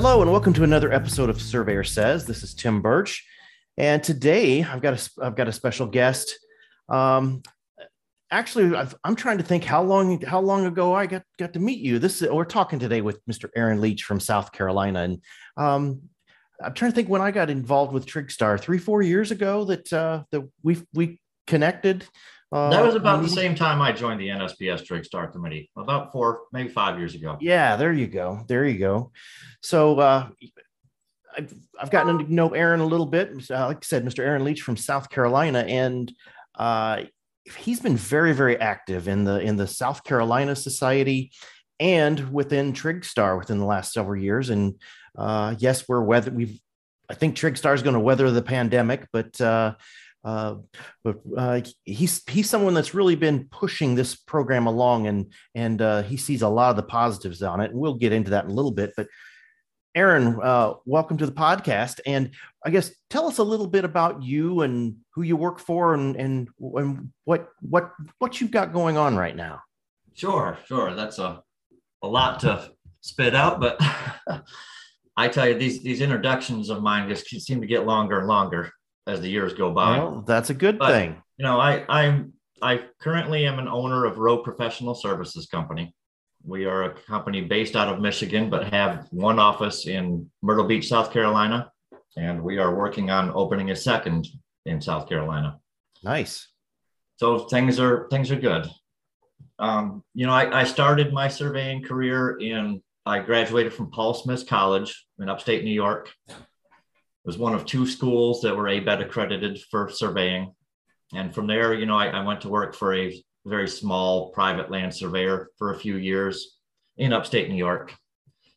Hello, and welcome to another episode of Surveyor Says. This is Tim Burch, and today I've got a I've got a special guest. Um, actually, i am trying to think how long how long ago I got got to meet you. This we're talking today with Mr. Aaron Leach from South Carolina, and um, I'm trying to think when I got involved with TrigStar three four years ago that uh, that we we connected. Uh, that was about the same time I joined the NSPS TrigStar committee, about four, maybe five years ago. Yeah, there you go. There you go. So uh, I've, I've gotten to know Aaron a little bit. Uh, like I said, Mr. Aaron Leach from South Carolina, and uh, he's been very, very active in the in the South Carolina Society and within TrigStar within the last several years. And uh, yes, we're weather. We've I think TrigStar is going to weather the pandemic, but uh, but uh, he's he's someone that's really been pushing this program along, and and uh, he sees a lot of the positives on it. And we'll get into that in a little bit. But Aaron, uh, welcome to the podcast, and I guess tell us a little bit about you and who you work for, and and, and what what what you've got going on right now. Sure, sure. That's a a lot to spit out, but I tell you, these these introductions of mine just seem to get longer and longer as the years go by. Well, that's a good but, thing. You know, I I'm I currently am an owner of Rowe Professional Services Company. We are a company based out of Michigan, but have one office in Myrtle Beach, South Carolina, and we are working on opening a second in South Carolina. Nice. So things are things are good. Um, you know, I, I started my surveying career in I graduated from Paul Smith College in upstate New York was one of two schools that were ABET accredited for surveying. And from there, you know, I, I went to work for a very small private land surveyor for a few years in upstate New York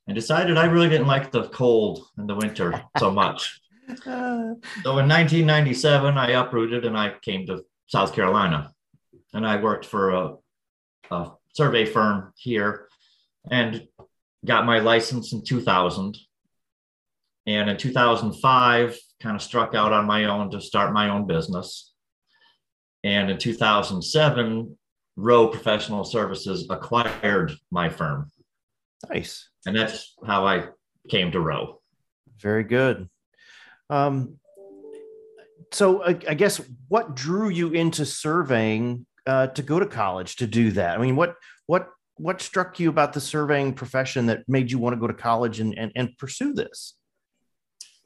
and decided I really didn't like the cold in the winter so much. so in 1997, I uprooted and I came to South Carolina and I worked for a, a survey firm here and got my license in 2000 and in 2005, kind of struck out on my own to start my own business. And in 2007, Rowe Professional Services acquired my firm. Nice. And that's how I came to Rowe. Very good. Um, so I, I, guess what drew you into surveying uh, to go to college to do that? I mean, what what what struck you about the surveying profession that made you want to go to college and, and, and pursue this?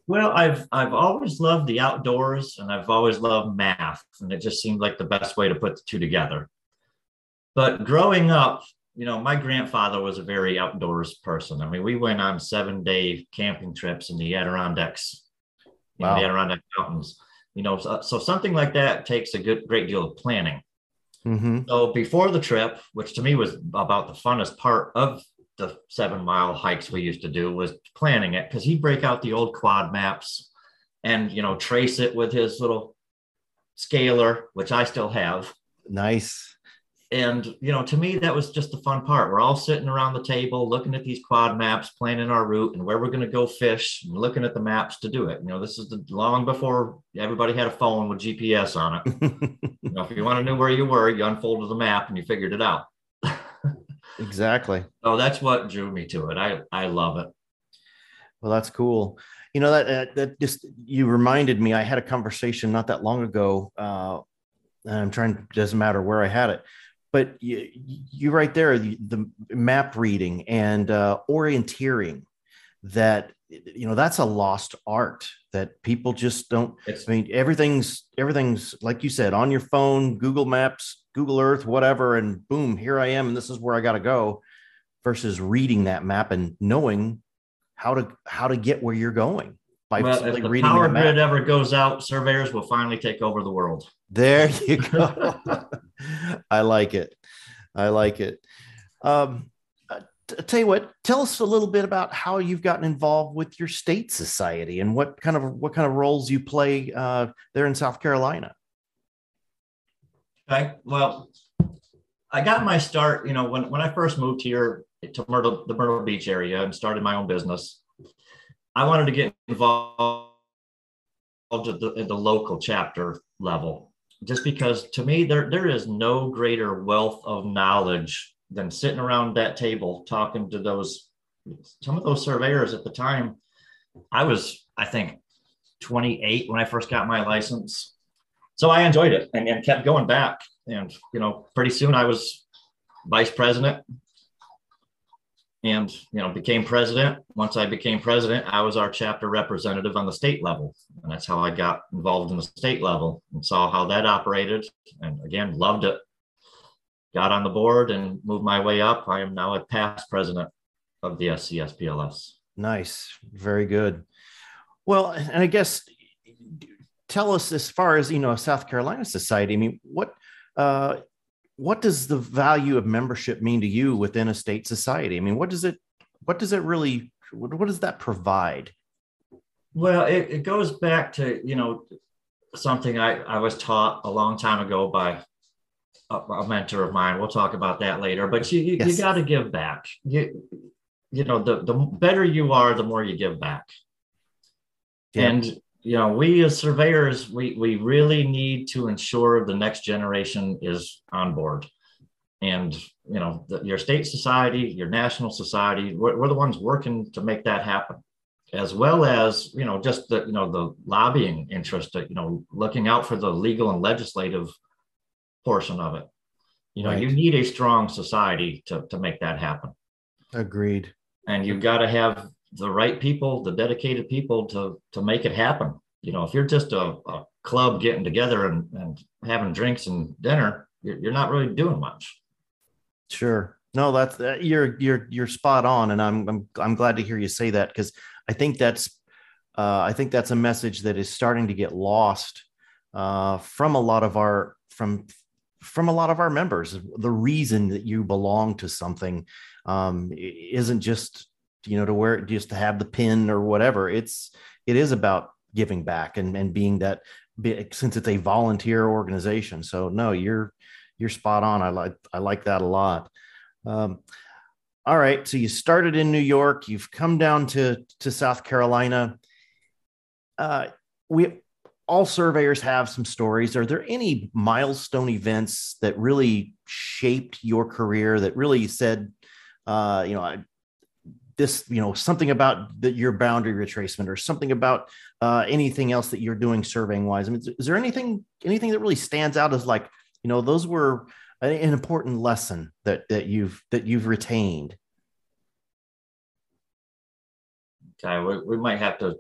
Well, I've I've always loved the outdoors and I've always loved math, and it just seemed like the best way to put the two together. But growing up, you know, my grandfather was a very outdoors person. I mean, we went on seven day camping trips in the Adirondacks, wow. in the Adirondack Mountains. You know, so, so, something like that takes a good great deal of planning. Mm-hmm. So before the trip, which to me was about the funnest part of the seven mile hikes we used to do was planning it because he'd break out the old quad maps and you know trace it with his little scaler which i still have. Nice. And you know to me that was just the fun part. We're all sitting around the table looking at these quad maps planning our route and where we're going to go fish and looking at the maps to do it. You know this is the, long before everybody had a phone with gps on it. You know if you want to know where you were you unfolded the map and you figured it out Exactly. Oh, that's what drew me to it. I I love it. Well, that's cool. You know that that just you reminded me. I had a conversation not that long ago. Uh, and I'm trying. Doesn't matter where I had it, but you you right there. The, the map reading and uh, orienteering. That you know that's a lost art that people just don't. It's, I mean, everything's everything's like you said on your phone, Google Maps, Google Earth, whatever, and boom, here I am, and this is where I got to go, versus reading that map and knowing how to how to get where you're going. by well, simply if the reading power the grid ever goes out, surveyors will finally take over the world. There you go. I like it. I like it. Um, uh, tell you what, tell us a little bit about how you've gotten involved with your state society and what kind of what kind of roles you play uh, there in South Carolina. Okay. Well, I got my start, you know, when, when I first moved here to Myrtle, the Myrtle Beach area and started my own business, I wanted to get involved at the, at the local chapter level, just because to me, there, there is no greater wealth of knowledge than sitting around that table talking to those, some of those surveyors at the time. I was, I think, 28 when I first got my license so I enjoyed it and, and kept going back. And, you know, pretty soon I was vice president and, you know, became president. Once I became president, I was our chapter representative on the state level. And that's how I got involved in the state level and saw how that operated. And again, loved it. Got on the board and moved my way up. I am now a past president of the SCSPLS. Nice. Very good. Well, and I guess tell us as far as you know south carolina society i mean what uh, what does the value of membership mean to you within a state society? I mean what does it what does it really what, what does that provide? Well it, it goes back to you know something I, I was taught a long time ago by a, a mentor of mine. We'll talk about that later but you you, yes. you got to give back. You you know the, the better you are the more you give back. Yeah. and you know, we as surveyors, we, we really need to ensure the next generation is on board. And, you know, the, your state society, your national society, we're, we're the ones working to make that happen as well as you know just the you know the lobbying interest uh, you know looking out for the legal and legislative portion of it you know right. you need a strong society to, to make that happen agreed and you've got to have the right people, the dedicated people to to make it happen. You know, if you're just a, a club getting together and, and having drinks and dinner, you're, you're not really doing much. Sure. No, that's uh, you're you're you're spot on, and I'm I'm I'm glad to hear you say that because I think that's uh, I think that's a message that is starting to get lost uh, from a lot of our from from a lot of our members. The reason that you belong to something um, isn't just you know to wear it just to have the pin or whatever it's it is about giving back and and being that since it's a volunteer organization. So no you're you're spot on. I like i like that a lot. Um, all right so you started in new york. You've come down to to south carolina. Uh, we all surveyors have some stories. Are there any milestone events that really shaped your career that really said uh, you know I, this, you know, something about the, your boundary retracement or something about uh, anything else that you're doing surveying wise? I mean, is there anything anything that really stands out as like, you know, those were an important lesson that that you've that you've retained? Okay, we, we might have to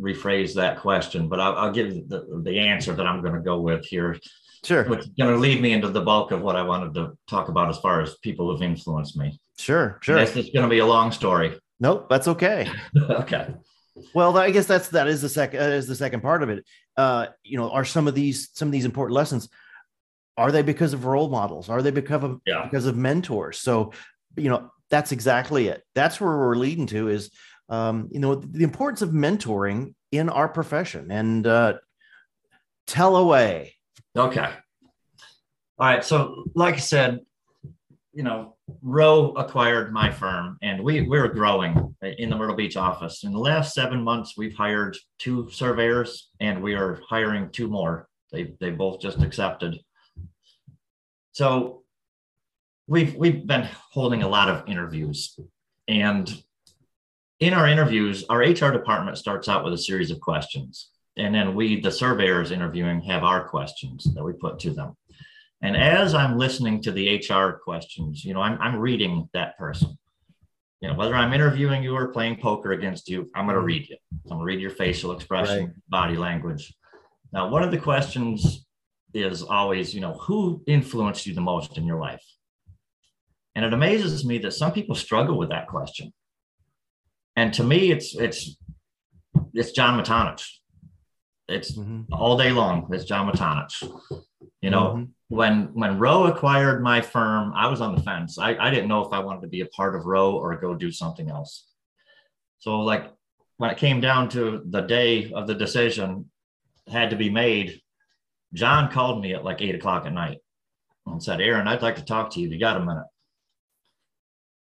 rephrase that question, but I'll, I'll give the, the answer that I'm going to go with here. Sure. Which is going to lead me into the bulk of what I wanted to talk about as far as people who've influenced me. Sure, sure. This is going to be a long story. Nope, that's okay. okay. Well, I guess that's that is the second is the second part of it. Uh, you know, are some of these some of these important lessons are they because of role models? Are they because of yeah. because of mentors? So, you know, that's exactly it. That's where we're leading to is um, you know, the importance of mentoring in our profession and uh, tell away. Okay. All right. So, like I said, you know, Rowe acquired my firm and we were growing in the Myrtle Beach office. In the last seven months, we've hired two surveyors and we are hiring two more. They, they both just accepted. So we've, we've been holding a lot of interviews and in our interviews, our HR department starts out with a series of questions. And then we, the surveyors interviewing, have our questions that we put to them. And as I'm listening to the HR questions, you know, I'm, I'm reading that person. You know, whether I'm interviewing you or playing poker against you, I'm going to read you. I'm going to read your facial expression, right. body language. Now, one of the questions is always, you know, who influenced you the most in your life? And it amazes me that some people struggle with that question. And to me, it's it's it's John Matonich. It's Mhm. all day long. It's John Matonich. You know, Mhm. when when Rowe acquired my firm, I was on the fence. I, I didn't know if I wanted to be a part of Rowe or go do something else. So like when it came down to the day of the decision had to be made, John called me at like eight o'clock at night and said, Aaron, I'd like to talk to you. You got a minute.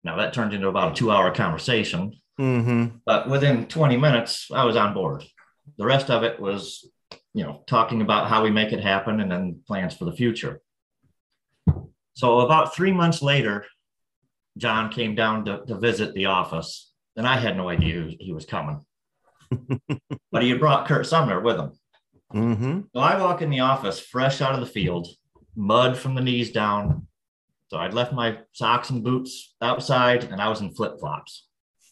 Now that turned into about a two hour conversation, Mhm. but within 20 minutes, I was on board. The rest of it was, you know, talking about how we make it happen and then plans for the future. So about three months later, John came down to, to visit the office, and I had no idea he was coming. but he had brought Kurt Sumner with him. Mhm. So I walk in the office fresh out of the field, mud from the knees down. So I'd left my socks and boots outside and I was in flip flops.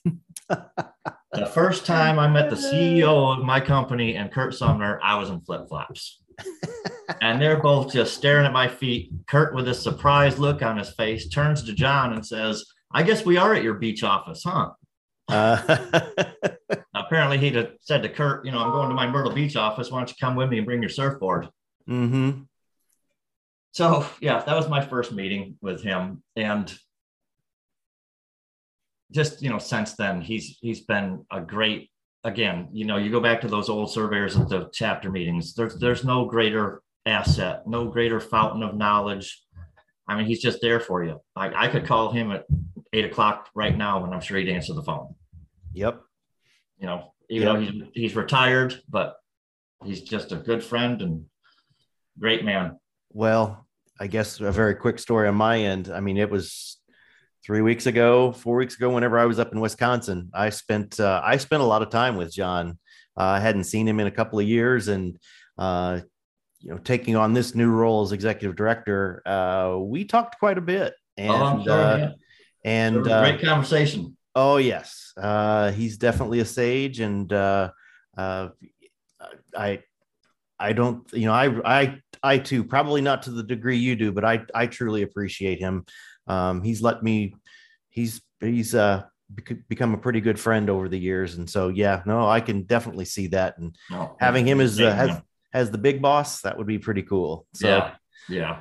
the first time I met the CEO of my company and Kurt Sumner, I was in flip flops. and they're both just staring at my feet. Kurt, with a surprised look on his face, turns to John and says, I guess we are at your beach office, huh? Uh, Apparently, he'd have said to Kurt, You know, I'm going to my Myrtle Beach office. Why don't you come with me and bring your surfboard? Mm-hmm. So yeah, that was my first meeting with him, and just you know, since then he's he's been a great. Again, you know, you go back to those old surveyors at the chapter meetings. There's there's no greater asset, no greater fountain of knowledge. I mean, he's just there for you. I, I could call him at eight o'clock right now, and I'm sure he'd answer the phone. Yep. You know, even though he's he's retired, but he's just a good friend and great man. Well, I guess a very quick story on my end. I mean, it was three weeks ago, four weeks ago, whenever I was up in Wisconsin. I spent uh, I spent a lot of time with John. Uh, I hadn't seen him in a couple of years, and uh, you know, taking on this new role as executive director, uh, we talked quite a bit. And oh, I'm sure. uh, yeah. And uh, great conversation. Oh yes, uh, he's definitely a sage, and uh, uh, I, I don't, you know, I, I, I too, probably not to the degree you do, but I, I truly appreciate him. Um, he's let me, he's, he's uh, become a pretty good friend over the years, and so yeah, no, I can definitely see that, and No, having him as great uh, as, as the big boss, that would be pretty cool. So yeah, yeah.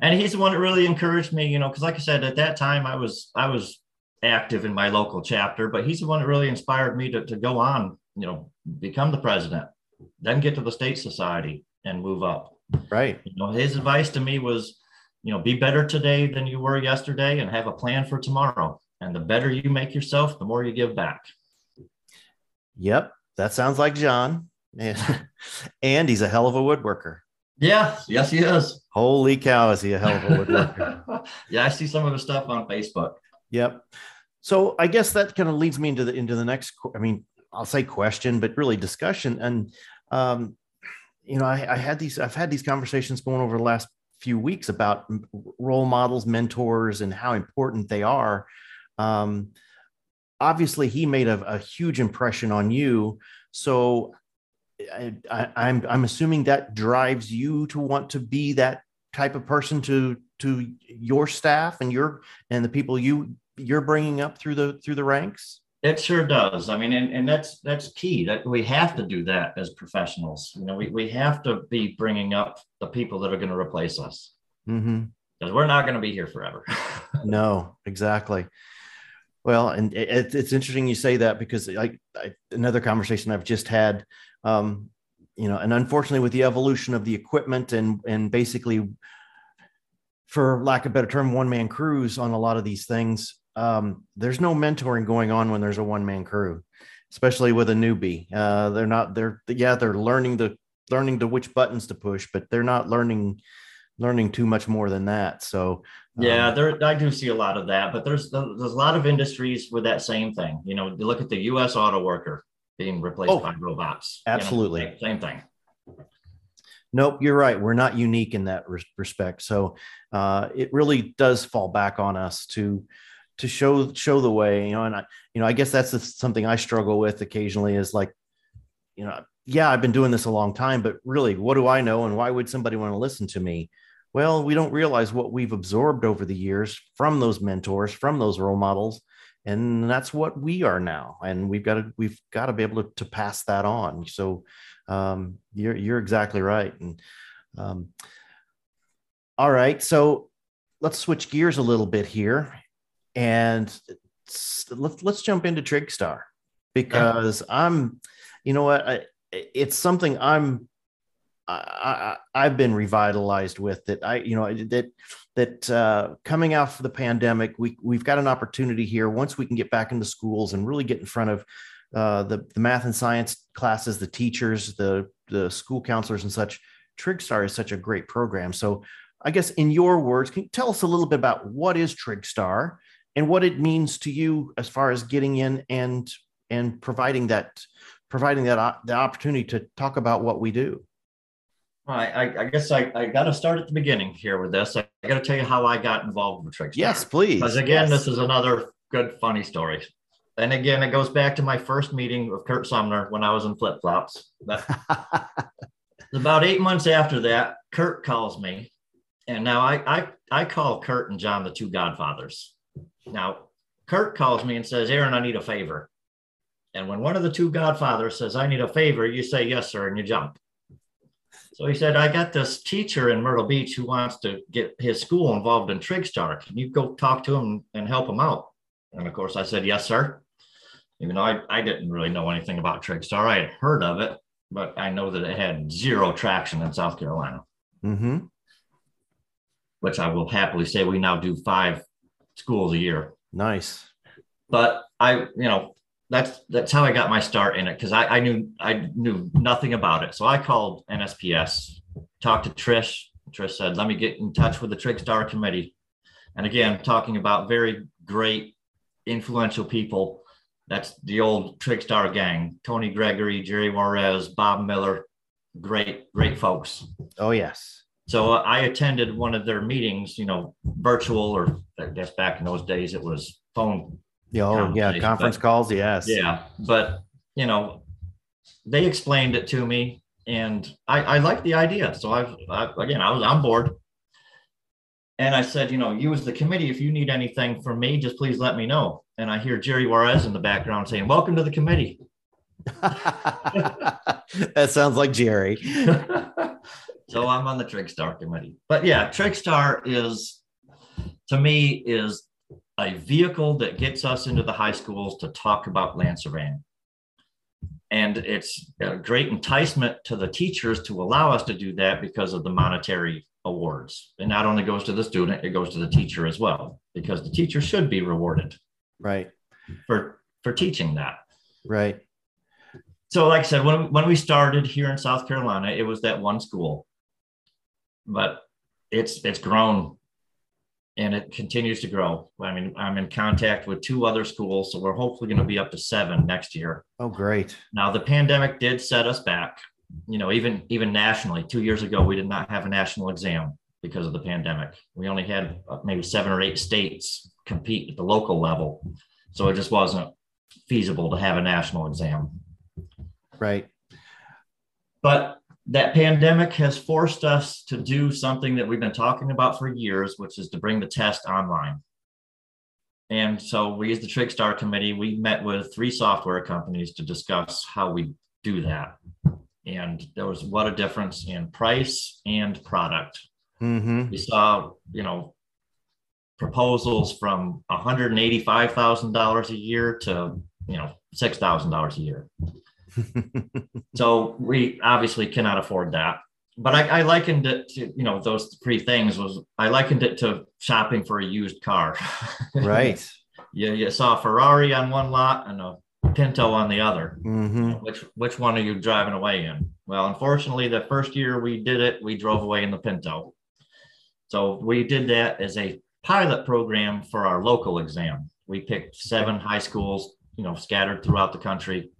And he's the one that really encouraged me, you know, because like I said, at that time I was I was active in my local chapter, but he's the one that really inspired me to, to go on, you know, become the president, then get to the state society and move up. right, You know, his advice to me was, you know, be better today than you were yesterday and have a plan for tomorrow. And the better you make yourself, the more you give back. yep, that sounds like John, and, and he's a hell of a woodworker. Yeah, yes, he is. Holy cow, is he a hell of a woodworker? yeah, I see some of his stuff on Facebook. Yep. So I guess that kind of leads me into the into the next. I mean, I'll say question, but really discussion. And um, you know, I, I had these. I've had these conversations going over the last few weeks about role models, mentors, and how important they are. Um, obviously, he made a, a huge impression on you. So I, I, I'm I'm assuming that drives you to want to be that type of person to to your staff and your and the people you you're bringing up through the through the ranks It sure does. I mean, and, and that's that's key. That we have to do that as professionals. You know, we, we have to be bringing up the people that are going to replace us mm-hmm. because we're not going to be here forever. no exactly well and it, it's interesting you say that because like I, another conversation i've just had um you know and unfortunately with the evolution of the equipment and and basically for lack of a better term one man crews on a lot of these things um there's no mentoring going on when there's a one man crew especially with a newbie uh they're not they're yeah they're learning the learning to which buttons to push but they're not learning learning too much more than that so yeah, um, there I do see a lot of that, but there's there's a lot of industries with that same thing. You know, you look at the U.S. auto worker being replaced Oh, by robots. you know, absolutely. same- same thing. Nope, you're right. We're not unique in that respect. So uh, it really does fall back on us to to show show the way. You know, and I you know I guess that's something I struggle with occasionally is like, you know, yeah, I've been doing this a long time, but really, what do I know, and why would somebody want to listen to me? Well, we don't realize what we've absorbed over the years from those mentors, from those role models, and that's what we are now and we've got to we've got to be able to, to pass that on so um, you're you're exactly right and um, all right so let's switch gears a little bit here and let's let's jump into trigstar because i'm you know what I, it's something i'm I, I, have been revitalized with that. I, you know, that that uh, coming out of the pandemic, we we've got an opportunity here. Once we can get back into schools and really get in front of uh, the the math and science classes, the teachers, the the school counselors, and such. TrigStar is such a great program. So, I guess in your words, can you tell us a little bit about what is TrigStar and what it means to you as far as getting in and and providing that providing that uh, the opportunity to talk about what we do. I, I guess I, I got to start at the beginning here with this. I, I got to tell you how I got involved with Trigstar. Yes, please. Because again, yes. this is another good, funny story. And again, it goes back to my first meeting with Kurt Sumner when I was in flip flops. about eight months after that, Kurt calls me. And now I, I, I call Kurt and John the two godfathers. Now, Kurt calls me and says, Aaron, I need a favor. And when one of the two godfathers says, I need a favor, you say, Yes, sir, and you jump. So he said, I got this teacher in Myrtle Beach who wants to get his school involved in Trigstar. Can you go talk to him and help him out? And of course, I said, Yes, sir. Even though I, I didn't really know anything about Trigstar, I had heard of it, but I know that it had zero traction in South Carolina. Mm-hmm. Which I will happily say we now do five schools a year. Nice. But I, you know, that's that's how I got my start in it because I, I knew I knew nothing about it. So I called NSPS, talked to Trish. Trish said, "Let me get in touch with the Trigstar committee." And again, talking about very great, influential people. That's the old Trigstar gang: Tony Gregory, Jerry Juarez, Bob Miller. Great, great folks. Oh yes. So I attended one of their meetings, you know, virtual or I guess back in those days it was phone Oh, yeah, conference but, calls, yes. Yeah, but you know, they explained it to me, and I, I like the idea. So I've I, again, I was on board, and I said, you know, you as the committee, if you need anything from me, just please let me know. And I hear Jerry Juarez in the background saying, "Welcome to the committee." that sounds like Jerry. so I'm on the Trigstar committee, but yeah, Trigstar is to me is a vehicle that gets us into the high schools to talk about land surveying. And it's a great enticement to the teachers to allow us to do that because of the monetary awards. It not only goes to the student, it goes to the teacher as well, because the teacher should be rewarded. Right. For for teaching that. Right. So, like I said, when, when we started here in South Carolina, it was that one school. But it's it's grown and it continues to grow. I mean, I'm in contact with two other schools, so we're hopefully going to be up to seven next year. Oh, great! Now, the pandemic did set us back. You know, even even nationally, two years ago, we did not have a national exam because of the pandemic. We only had uh, maybe seven or eight states compete at the local level, so it just wasn't feasible to have a national exam. Right. But that pandemic has forced us to do something that we've been talking about for years, which is to bring the test online. And so we, as the Trigstar committee, we met with three software companies to discuss how we do that. And there was what a difference in price and product. Mm-hmm. We saw, you know, proposals from $185,000 a year to, you know, $6,000 a year. So we obviously cannot afford that. But I, I, likened it to, you know, those three things was I likened it to shopping for a used car. right. you, you saw a Ferrari on one lot and a Pinto on the other. Mm-hmm. Which which one are you driving away in? Well, unfortunately, the first year we did it, we drove away in the Pinto. So we did that as a pilot program for our local exam. We picked seven high schools, you know, scattered throughout the country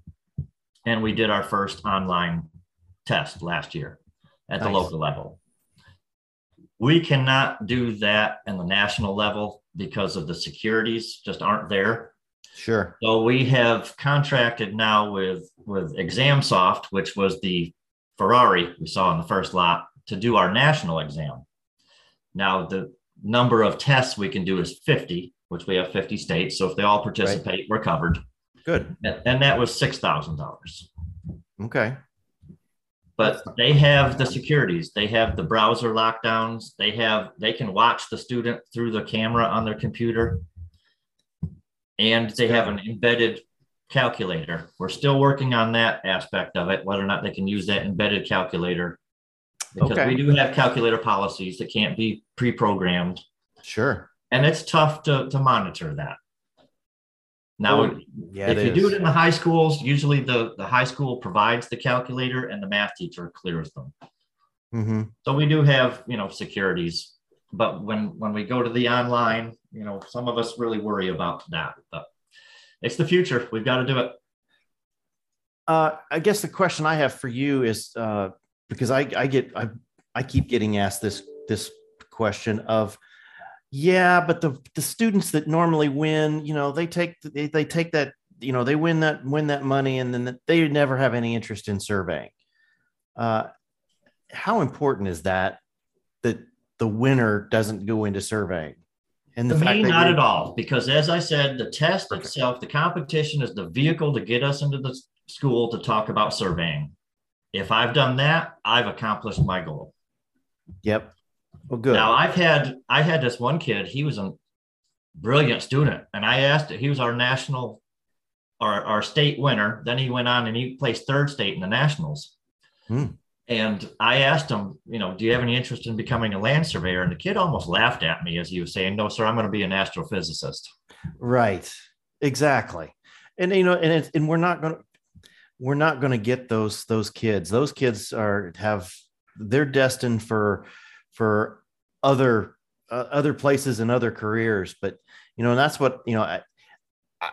and we did our first online test last year at nice. the local level. We cannot do that in the national level because of the securities just aren't there. Sure. So we have contracted now with with ExamSoft, which was the Ferrari we saw in the first lot, to do our national exam. Now the number of tests we can do is 50, which we have 50 states. So if they all participate, right. we're covered. Good. And that was $6,000. Okay. But they have the securities, they have the browser lockdowns, they have, they can watch the student through the camera on their computer. And they have an embedded calculator. We're still working on that aspect of it, whether or not they can use that embedded calculator. Because okay. we do have calculator policies that can't be pre-programmed. Sure. And it's tough to, to monitor that. Now, oh, yeah, if you is. do it in the high schools, usually the, the high school provides the calculator and the math teacher clears them. Mm-hmm. So we do have, you know, securities, but when when we go to the online, you know, some of us really worry about that. But it's the future. We've got to do it. Uh, I guess the question I have for you is uh, because I, I get I, I keep getting asked this this question of yeah but the the students that normally win you know they take they, they take that you know they win that win that money and then they never have any interest in surveying uh, how important is that that the winner doesn't go into surveying and the to fact me, not at all, because as I said, the test itself, the competition is the vehicle to get us into the school to talk about surveying. If I've done that, I've accomplished my goal. Yep. Well, good. Now I've had I had this one kid. He was a brilliant student, and I asked. He was our national, our our state winner. Then he went on and he placed third state in the nationals. Hmm. And I asked him, you know, do you have any interest in becoming a land surveyor? And the kid almost laughed at me as he was saying, no, sir, I'm going to be an astrophysicist. Right. Exactly. And, you know, and it's, and we're not going to, we're not going to get those, those kids. Those kids are, have, they're destined for, for other, uh, other places and other careers. But, you know, and that's what, you know, I,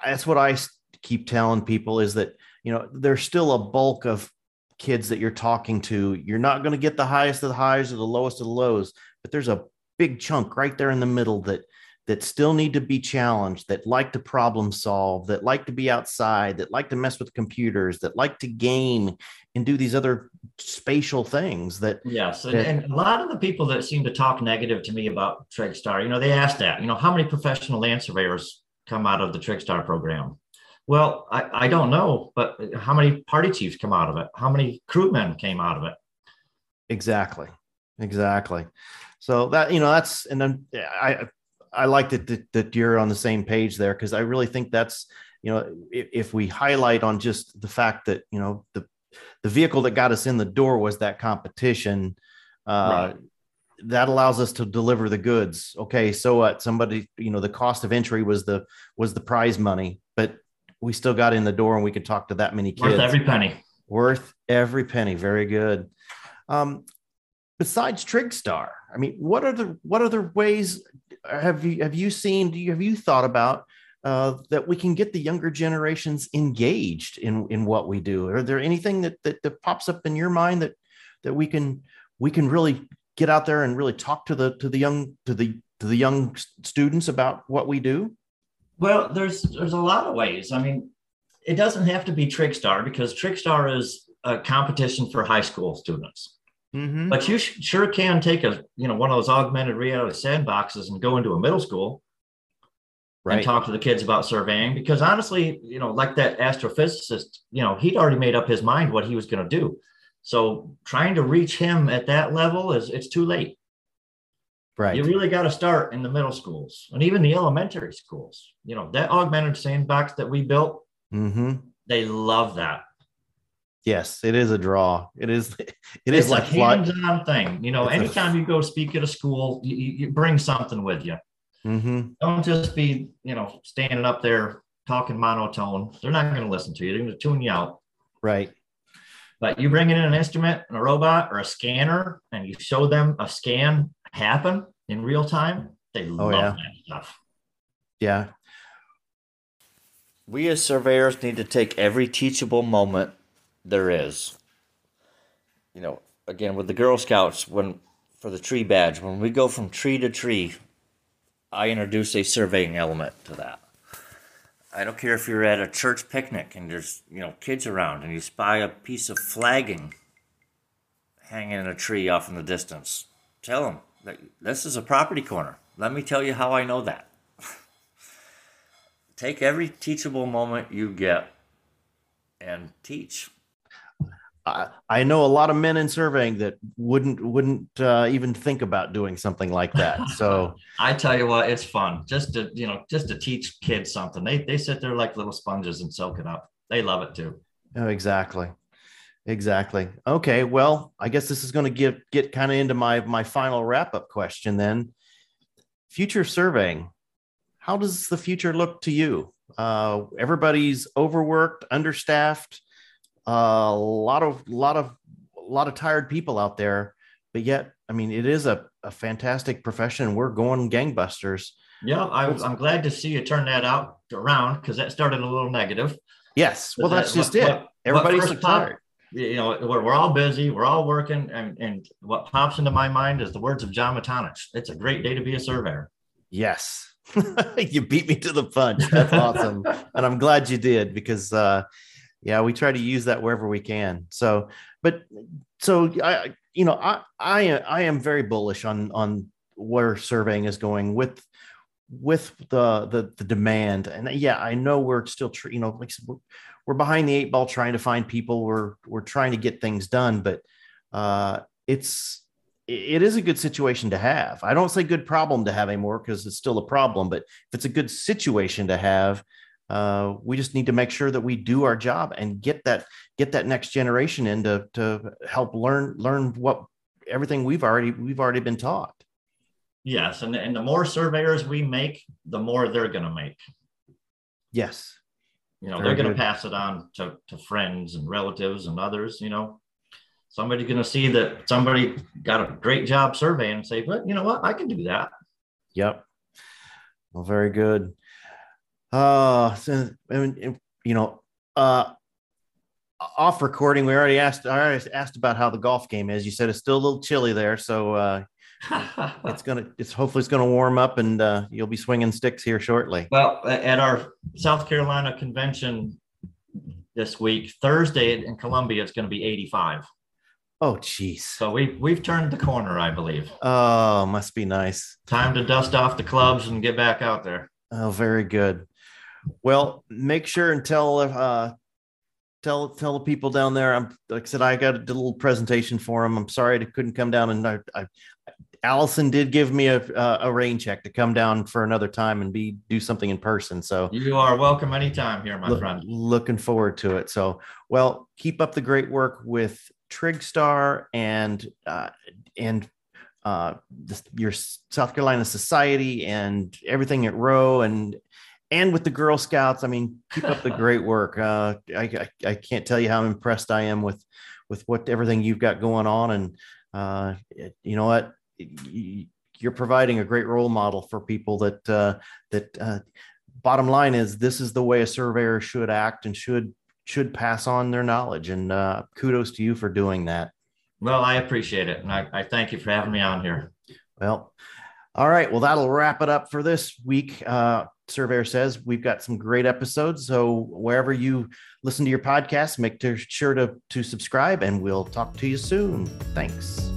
that's what I keep telling people is that, you know, there's still a bulk of kids that you're talking to, you're not going to get the highest of the highs or the lowest of the lows, but there's a big chunk right there in the middle that that still need to be challenged, that like to problem solve, that like to be outside, that like to mess with computers, that like to game and do these other spatial things that yes and, that, and, a lot of the people that seem to talk negative to me about trigstar you know they ask that you know how many professional land surveyors come out of the trigstar program well, I, I don't know, but how many party chiefs come out of it? How many crewmen came out of it? Exactly. Exactly. So that, you know, that's, and then I, I like that, that, that you're on the same page there because I really think that's, you know, if, if we highlight on just the fact that, you know, the, the vehicle that got us in the door was that competition. Uh, right that allows us to deliver the goods okay so what somebody you know the cost of entry was the was the prize money but we still got in the door and we could talk to that many kids. Worth every penny. Worth every penny. Very good. Um, besides Trigstar, I mean, what are the what other ways have you have you seen? Do you have you thought about uh, that we can get the younger generations engaged in in what we do? Are there anything that, that that pops up in your mind that that we can we can really get out there and really talk to the to the young to the to the young students about what we do? Well, there's there's a lot of ways. I mean, it doesn't have to be Trigstar because Trigstar is a competition for high school students. Mm-hmm. But you sh- sure can take a you know one of those augmented reality sandboxes and go into a middle school right. and talk to the kids about surveying because honestly, you know, like that astrophysicist, you know, he'd already made up his mind what he was going to do. So trying to reach him at that level is it's too late. Right. You really got to start in the middle schools and even the elementary schools. You know, that augmented sandbox that we built, mm-hmm. they love that. Yes, it is a draw. It is. It it's is like a hands-on thing. You know, it's anytime a... you go speak at a school, you, you bring something with you. Mm-hmm. Don't just be, you know, standing up there talking monotone. They're not going to listen to you. They're going to tune you out. Right. But you bring in an instrument and a robot or a scanner, and you show them a scan happen in real time, they oh, love yeah. that stuff. Yeah. We as surveyors need to take every teachable moment there is. You know, again with the Girl Scouts when for the tree badge, when we go from tree to tree, I introduce a surveying element to that. I don't care if you're at a church picnic and there's, you know, kids around and you spy a piece of flagging hanging in a tree off in the distance. Tell them, that this is a property corner. let me tell you how I know that. Take every teachable moment you get and teach. I, I know a lot of men in surveying that wouldn't wouldn't uh, even think about doing something like that. So I tell you what, it's fun just to you know just to teach kids something. They they sit there like little sponges and soak it up. They love it too. Oh, exactly. Exactly. Okay. Well, I guess this is going to get get kind of into my my final wrap up question then. Future surveying. How does the future look to you? Uh, everybody's overworked, understaffed, a lot of lot of a lot of tired people out there. But yet, I mean, it is a, a fantastic profession. We're going gangbusters. Yeah, I, am glad to see you turn that out around because that started a little negative. Yes, well, that's just what, it. What, Everybody's what tired you know, we're, we're all busy, we're all working, and, and what pops into my mind is the words of John Matonich. It's a great day to be a surveyor. Yes. you beat me to the punch. That's awesome. and I'm glad you did because uh yeah, we try to use that wherever we can. So, but so I you know, I I I am very bullish on on where surveying is going with with the the, the demand and yeah i know we're still tr- you know like we're behind the eight ball trying to find people. We're we're trying to get things done, but uh, it's it is a good situation to have. I don't say good problem to have anymore because it's still a problem, but if it's a good situation to have, uh, we just need to make sure that we do our job and get that get that next generation in to, to help learn learn what everything we've already we've already been taught. Yes, and and the more surveyors we make, the more they're going to make. Yes, you know, Very they're going to pass it on to, to friends and relatives and others. You know, somebody's going to see that somebody got a great job surveying and say, but you know what, I can do that. Yep. Well, very good. Uh, so, you know, uh, off recording, we already asked. I already asked about how the golf game is. You said it's still a little chilly there, so uh, it's gonna it's hopefully it's gonna warm up and uh, you'll be swinging sticks here shortly. Well at our south carolina convention this week thursday in columbia it's going to be 85 oh geez so we we've turned the corner i believe. Oh must be nice. Time to dust off the clubs and get back out there. Oh very good well make sure and tell uh tell tell the people down there. I'm like I said, I got a little presentation for them. I'm sorry I couldn't come down, and I, I Allison did give me a, a rain check to come down for another time and be do something in person. So you are welcome anytime here, my look, friend. Looking forward to it. So, well, keep up the great work with TrigStar and uh, and uh, this, your South Carolina Society and everything at Rowe and and with the Girl Scouts. I mean, keep up the great work. Uh, I, I, I can't tell you how impressed I am with with what everything you've got going on. And uh, you know what? You're providing a great role model for people that uh, that uh, bottom line is this is the way a surveyor should act and should should pass on their knowledge. And uh, kudos to you for doing that. Well i appreciate it. And I, I thank you for having me on here. Well all right. Well that'll wrap it up for this week. Uh, surveyor says we've got some great episodes so wherever you listen to your podcast make sure to to subscribe and we'll talk to you soon thanks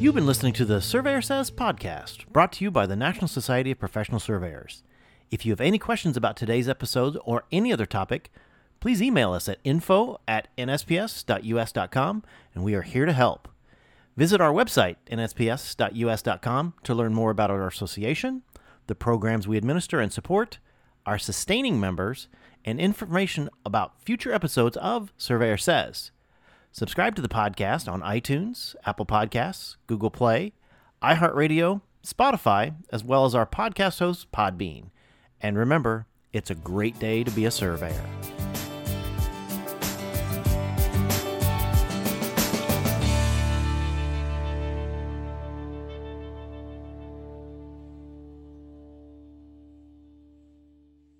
You've been listening to the Surveyor Says podcast, brought to you by the National Society of Professional Surveyors. If you have any questions about today's episode or any other topic, please email us at info at nsps.us.com and we are here to help. Visit our website, nsps.us.com, to learn more about our association, the programs we administer and support, our sustaining members, and information about future episodes of Surveyor Says. Subscribe to the podcast on iTunes, Apple Podcasts, Google Play, iHeartRadio, Spotify, as well as our podcast host, Podbean. And remember, it's a great day to be a surveyor.